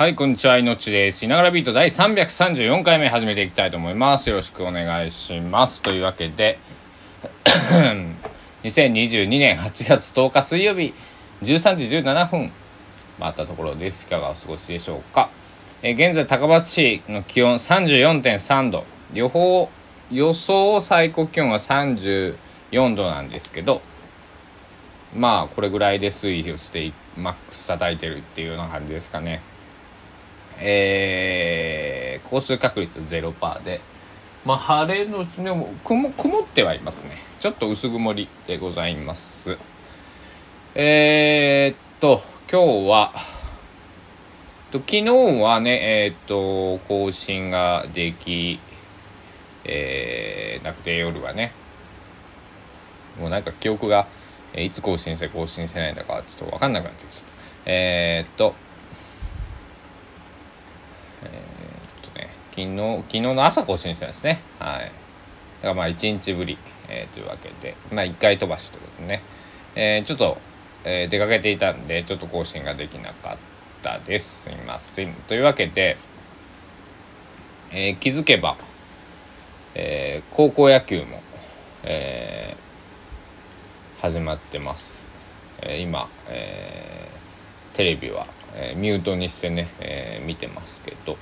はい、こんにちは、いのちです。いながらビート第334回目始めていきたいと思います。よろしくお願いします。というわけで、2022年8月10日水曜日13時17分回ったところです。いかがお過ごしでしょうか？え現在、高松市の気温34.3度。予報、予想最高気温は34度なんですけど、まあ、これぐらいで推移をして、マックス叩いてるっていうような感じですかね。えー降水確率0%で、まあ、晴れのでも曇曇ってはいますね。ちょっと薄曇りでございます。えー、っと今日はと昨日はねえーっと更新ができえーなくて夜はね。もうなんか記憶が、えーいつ更新して更新してないんだかちょっと分かんなくなってきちゃった。えーっとえーっとね、昨日、昨日の朝更新したんですね。はい。だからまあ1日ぶり、えーというわけで、まあ1回飛ばしということでね、えーちょっと、えー出かけていたんで、ちょっと更新ができなかったです。すみません。というわけで、えー気づけば、えー高校野球も、えー始まってます。えー今、えーテレビは、えーミュートにしてね、えー見てますけど、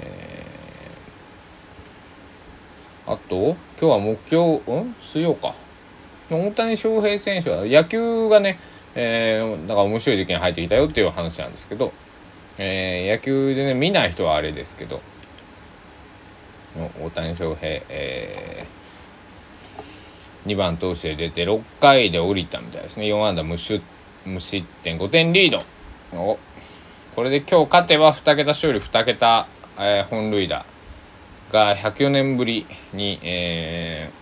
えーあと今日は目標うん？水曜か。大谷翔平選手は野球がね、えー、だか面白い時期に入ってきたよっていう話なんですけど、えー野球でね見ない人はあれですけど大谷翔平、え2番投手で出て6回で降りたみたいですね。4安打無失無失点5点リード。おこれで今日勝てば2桁勝利2桁、えー本塁打が104年ぶりに、えー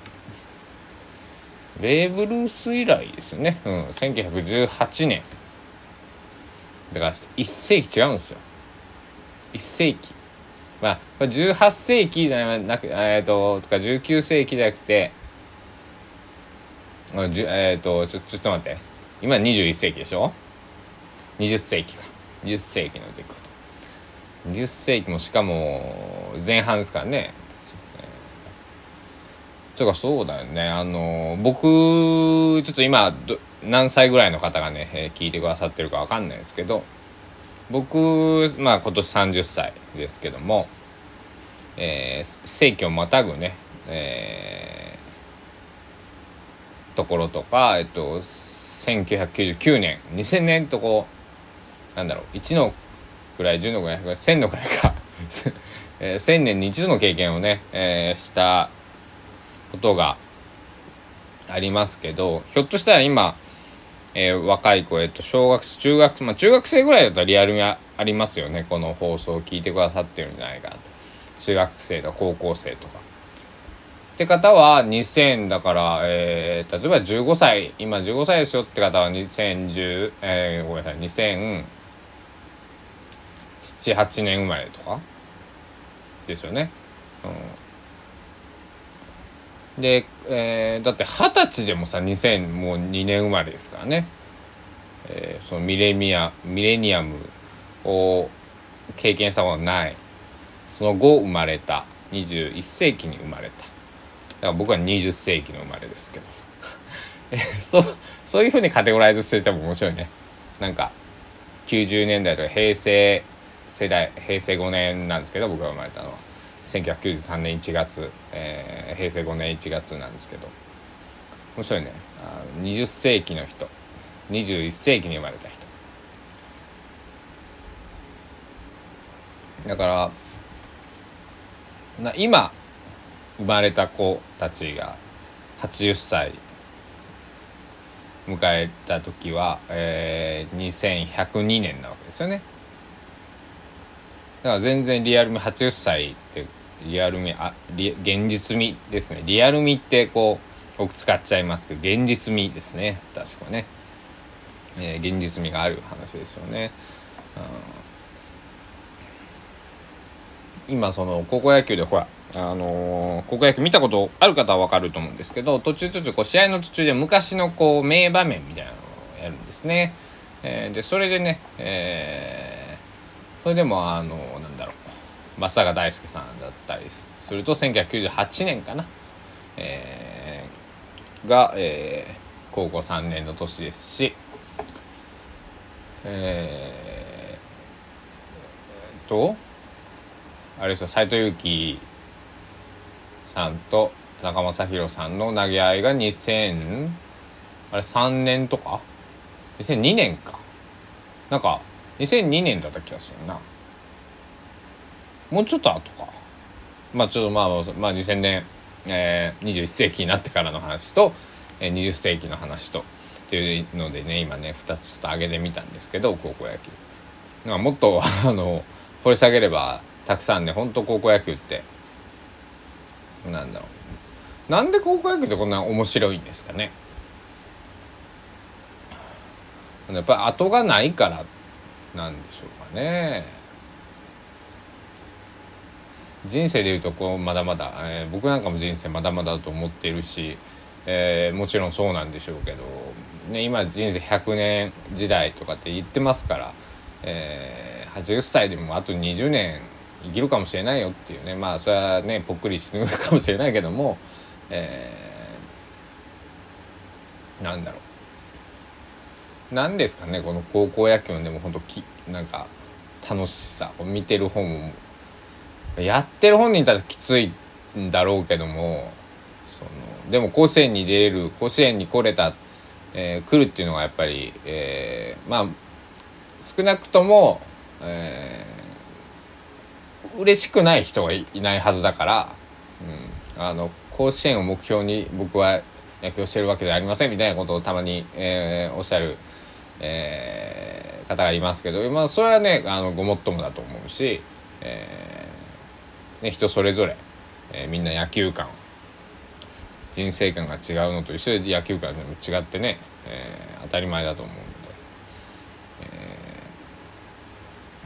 ベーブ・ルース以来ですよね、うん、1918年。だから1世紀違うんですよ。1世紀。まあ18世紀じゃなくえっ、ととか19世紀じゃなくてえっ、とちょちょっと待って。今21世紀でしょ？20世紀か。20世紀の出来事。20世紀もしかも前半ですからね。とかそうだよね。あの僕ちょっと今ど何歳ぐらいの方がね、えー聞いてくださってるかわかんないですけど僕まあ今年30歳ですけども、えー世紀をまたぐね、えーところとか、えっと、1999年2000年とこうなんだろう1のぐらい10のぐらい1000のぐらいか、えー1000年に一度の経験をね、えーしたことがありますけどひょっとしたら今、えー若い子、えっと、小学生中学まあ中学生ぐらいだったらリアルにありますよね。この放送を聞いてくださってるんじゃないかと。中学生とか高校生とか。って方は2000だから、えー例えば15歳今15歳ですよって方は2010、えーごめんなさい2000 78年生まれとか？ですよね。うん、で、えーだって二十歳でもさ2000もう2年生まれですからね、えーそのミレミアミレニアムを経験したことない。その後生まれた。21世紀に生まれた。だから僕は20世紀の生まれですけど。そうそういうふうにカテゴライズしてても面白いね。なんか90年代とか平成世代平成5年なんですけど僕が生まれたのは。1993年1月、えー平成5年1月なんですけど。面白いね。あの20世紀の人。21世紀に生まれた人。だからな今生まれた子たちが80歳迎えた時は、えー2102年なわけですよね。から全然リアル味80歳ってリアル味あリ現実味ですね。リアル味ってこう僕使っちゃいますけど現実味ですね。確かね、えー現実味がある話ですよね、うん今その高校野球でほらあのー高校野球見たことある方は分かると思うんですけど途中途中こう試合の途中で昔のこう名場面みたいなのをやるんですね。えーでそれでね、えーそれでもあのなんだろう松坂大輔さんだったりすると1998年かな、えー、が、えー、高校3年の年ですしえー、とあれですよ斎藤佑樹さんと田中将大さんの投げ合いが2000あれ3年とか？2002年か。なんか2002年だった気がするな。もうちょっと後か。まあちょっとまあ、まあ、2000年、えー、21世紀になってからの話と、えー、20世紀の話とっていうのでね今ね2つちょっと上げてみたんですけど高校野球。なんかもっとあの掘り下げればたくさんね本当高校野球ってなんだろう。なんで高校野球ってこんな面白いんですかね。やっぱり後がないからなんでしょうかね。人生でいうとこうまだまだ、えー、僕なんかも人生まだまだだと思っているし、えー、もちろんそうなんでしょうけど、ね、今人生100年時代とかって言ってますから、えー、80歳でもあと20年生きるかもしれないよっていうねまあそれはねぽっくり死ぬかもしれないけども、えー、なんだろう。何ですかねこの高校野球のでも本当きなんか楽しさを見てる方も。やってる本人たちきついんだろうけどもそのでも甲子園に出れる甲子園に来れた、えー、来るっていうのがやっぱり、えー、まあ少なくとも、えー、嬉しくない人がいないはずだから、うん、あの甲子園を目標に僕は野球をしてるわけではありませんみたいなことをたまに、えー、おっしゃるえー、方がいますけど、まあ、それはねあのごもっともだと思うし、えーね、人それぞれ、えー、みんな野球観人生観が違うのと一緒で野球観でも違ってね、えー、当たり前だと思うんで、え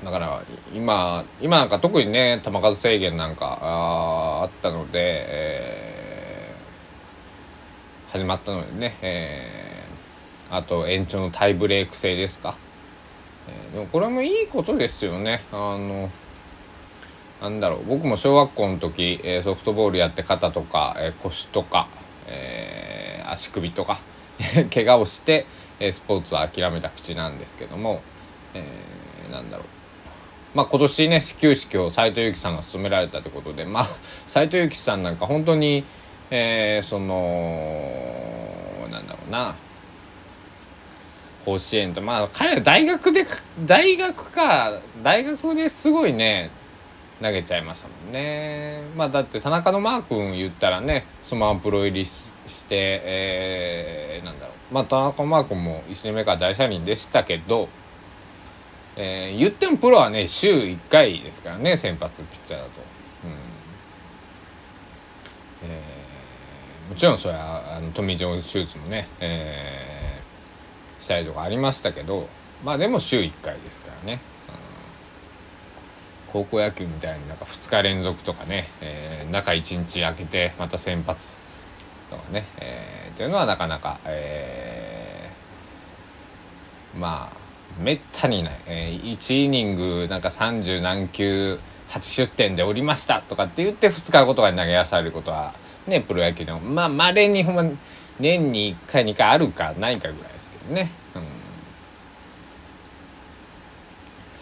ー、だから今今なんか特にね球数制限なんかああったので、えー、始まったのでね、えーあと延長のタイブレーク制ですか、えー、でもこれもいいことですよね。あのなんだろう。僕も小学校の時、えー、ソフトボールやって肩とか、えー、腰とか、えー、足首とか 怪我をして、えスポーツは諦めた口なんですけども、えー、なんだろう。まあ今年ね始球式を斎藤由貴さんが務められたということでまあ 斎藤由貴さんなんか本当に、えー、そのなんだろうな。甲子園とまあ彼は大学で大学か大学ですごいね投げちゃいましたもんね。まあだって田中のマー君言ったらねそのままプロ入りして、えー、なんだろう。まあ田中マー君も1年目から大車輪でしたけど、えー、言ってもプロはね週1回ですからね先発ピッチャーだと。うん。えー、もちろんそれはあのトミー・ジョン手術もね、えーしたりとかありましたけどまあでも週1回ですからね、うん、高校野球みたいになんか2日連続とかね、えー、中1日空けてまた先発とかね、えー、というのはなかなか、えー、まあめったにない、えー、1イニングなんか30何球80点でおりましたとかって言って2日後とかに投げ出されることはねプロ野球でも。まあまれにほんま年に1回2回あるかないかぐらいですね、うん。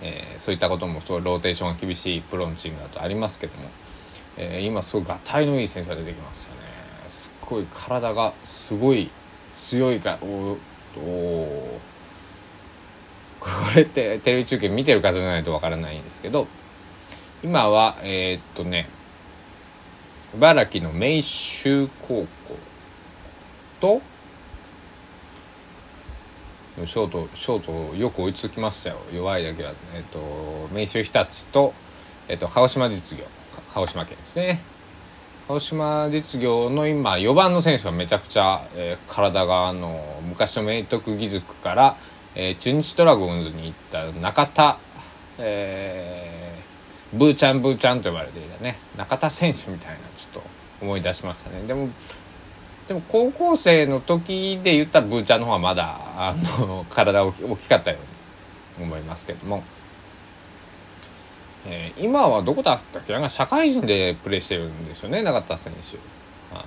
えー、そういったこともそうローテーションが厳しいプロのチームだとありますけども、えー、今すごいがたいのいい選手が出てきましたね。すっごい体がすごい強いかおおこれってテレビ中継見てる方じゃないとわからないんですけど。今はえー、っとね茨城の明秀高校。とショートショートよく追いつきましたよ。弱いだけはえっ、と明秀日立と,、えっ、と鹿児島実業。鹿児島県ですね。鹿児島実業の今4番の選手がめちゃくちゃ、えー、体があの昔の明徳義塾から、えー、中日ドラゴンズに行った中田、えー、ブーちゃんブーちゃんと呼ばれていたね中田選手みたいなちょっと思い出しましたね。でもでも高校生の時で言ったらブーちゃんの方がまだあの体大きかったように思いますけども、えー、今はどこだったっけ？なんか社会人でプレーしてるんですよね。中田選手、は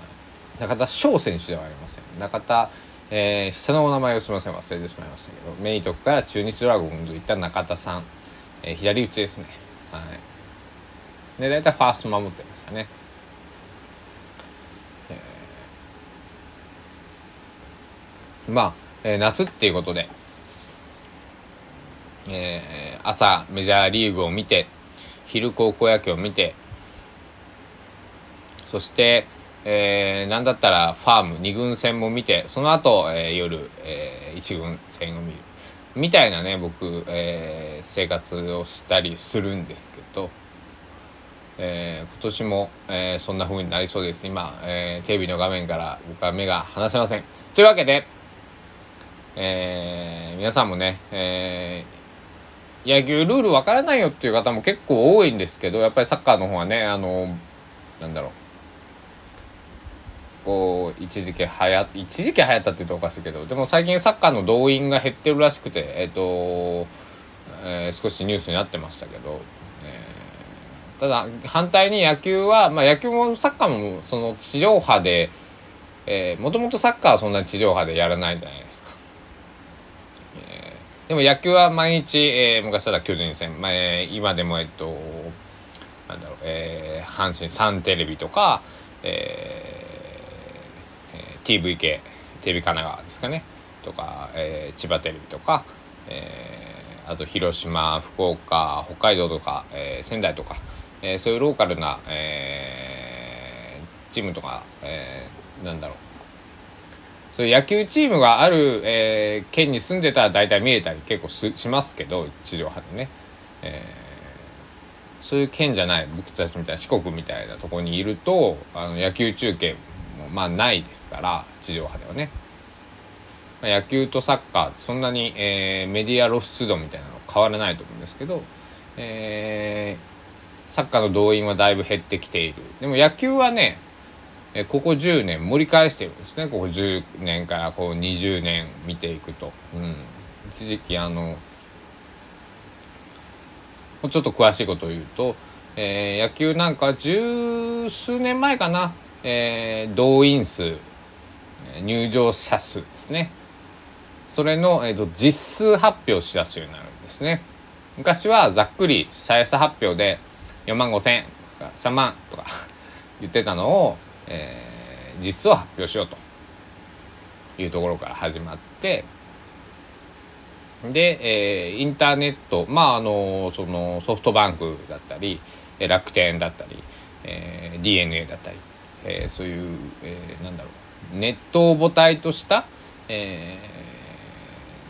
い、中田翔選手ではありません。中田、えー、下のお名前をすみません。忘れてしまいましたけどメイトから中日ドラゴンといった中田さん、えー、左打ちですね。はい。で大体ファースト守ってましたね。まあ、えー、夏っていうことで、えー、朝メジャーリーグを見て昼高校野球を見てそして、えー、何だったらファーム2軍戦も見てその後、えー、夜、えー、1軍戦を見る。みたいなね僕、えー、生活をしたりするんですけど、えー、今年も、えー、そんな風になりそうです。今、えー、テレビの画面から僕は目が離せません。というわけで、えー、皆さんもね、えー野球ルールわからないよっていう方も結構多いんですけどやっぱりサッカーの方はねあのなんだろうこう一時期はや一時期流行ったって言うとおかしいけどでも最近サッカーの動員が減ってるらしくてえっ、ー、と、えー、少しニュースになってましたけど、えー、ただ反対に野球はまあ野球もサッカーもその地上波でもともとサッカーはそんな地上波でやらないじゃないですか。でも野球は毎日、えー、昔だ巨人戦、まあえー、今でもえっとなんだろう、えー、阪神サンテレビとか、えー、TVK テレビ神奈川ですかね。とか、えー、千葉テレビとか、えー、あと広島福岡北海道とか、えー、仙台とか、えー、そういうローカルな、えー、チームとか、えー、なんだろう。そう野球チームがある、えー、県に住んでたら大体見れたり結構しますけど地上波でね、えー、そういう県じゃない僕たちみたいな四国みたいなとこにいるとあの野球中継もまあないですから地上波ではね、まあ、野球とサッカーそんなに、えー、メディア露出度みたいなの変わらないと思うんですけど、えー、サッカーの動員はだいぶ減ってきている。でも野球はねえここ10年盛り返してるんですね。ここ10年からこう20年見ていくと、うん、一時期あのちょっと詳しいことを言うと、えー、野球なんか十数年前かな、えー、動員数。入場者数ですね。それの、えーと、実数発表しだすようになるんですね。昔はざっくり再発表で4万5千とか3万とか言ってたのをえー、実数を発表しようというところから始まってで、えー、インターネットまああのそのソフトバンクだったり楽天だったり、えー、d n a だったり、えー、そういう、えー、なんだろうネットを母体とした、え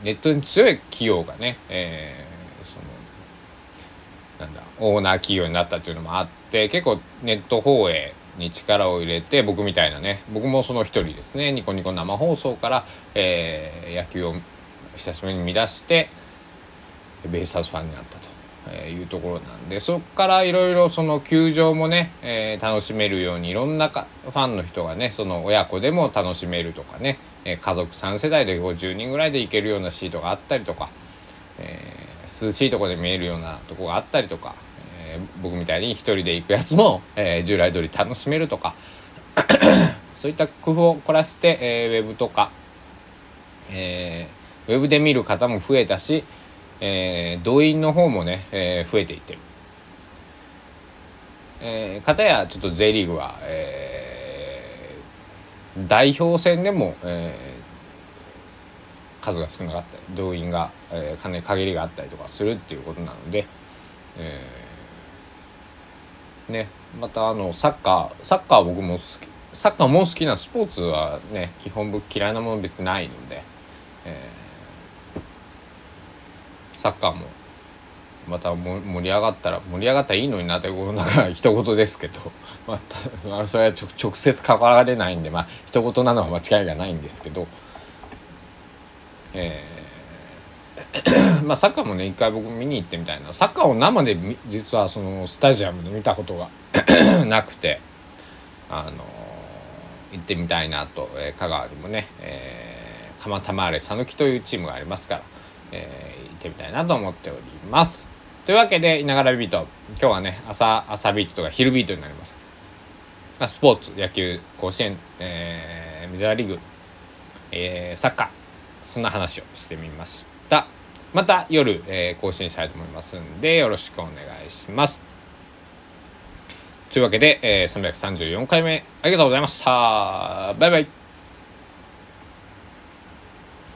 ー、ネットに強い企業がね、えー、そのなんだオーナー企業になったというのもあって結構ネット放映に力を入れて僕みたいなね僕もその一人ですね。ニコニコ生放送から、えー、野球を久しぶりに見出してベイスターズファンになったというところなんでそこからいろいろその球場もね、えー、楽しめるようにいろんなファンの人がねその親子でも楽しめるとかね、え、家族3世代で50人ぐらいで行けるようなシートがあったりとか、えー、涼しいとこで見えるようなとこがあったりとかー、僕みたいに一人で行くやつも、えー、従来通り楽しめるとか そういった工夫を凝らして、えー、ウェブとか、えー、ウェブで見る方も増えたし、えー、動員の方もね、えー、増えていってる。えー、片やちょっと J リーグは、えー、代表戦でも、えー、数が少なかったり動員が、えー、かなり限りがあったりとかするっていうことなので、えーねまたあのサッカーサッカー僕も好きサッカーも好きなスポーツはね基本僕嫌いなもの別にないので、えー、サッカーもまた盛り上がったら盛り上がったらいいのになということが一言ですけど、まあ、それは直接関わられないんでまあ一言なのは間違いがないんですけど、えー まあサッカーもね一回僕見に行ってみたいな。サッカーを生で実はそのスタジアムで見たことが なくてあの行ってみたいなと、えー、香川にもね、えー、蒲田マーレ讃岐というチームがありますから、えー、行ってみたいなと思っております。というわけで、いながらビビト今日はね朝朝ビートとか昼ビートになります、まあ、スポーツ野球甲子園、えー、メジャーリーグ、えー、サッカーそんな話をしてみました。また夜、えー、更新したいと思いますんでよろしくお願いします。というわけで、えー、334回目ありがとうございました。バイバイ。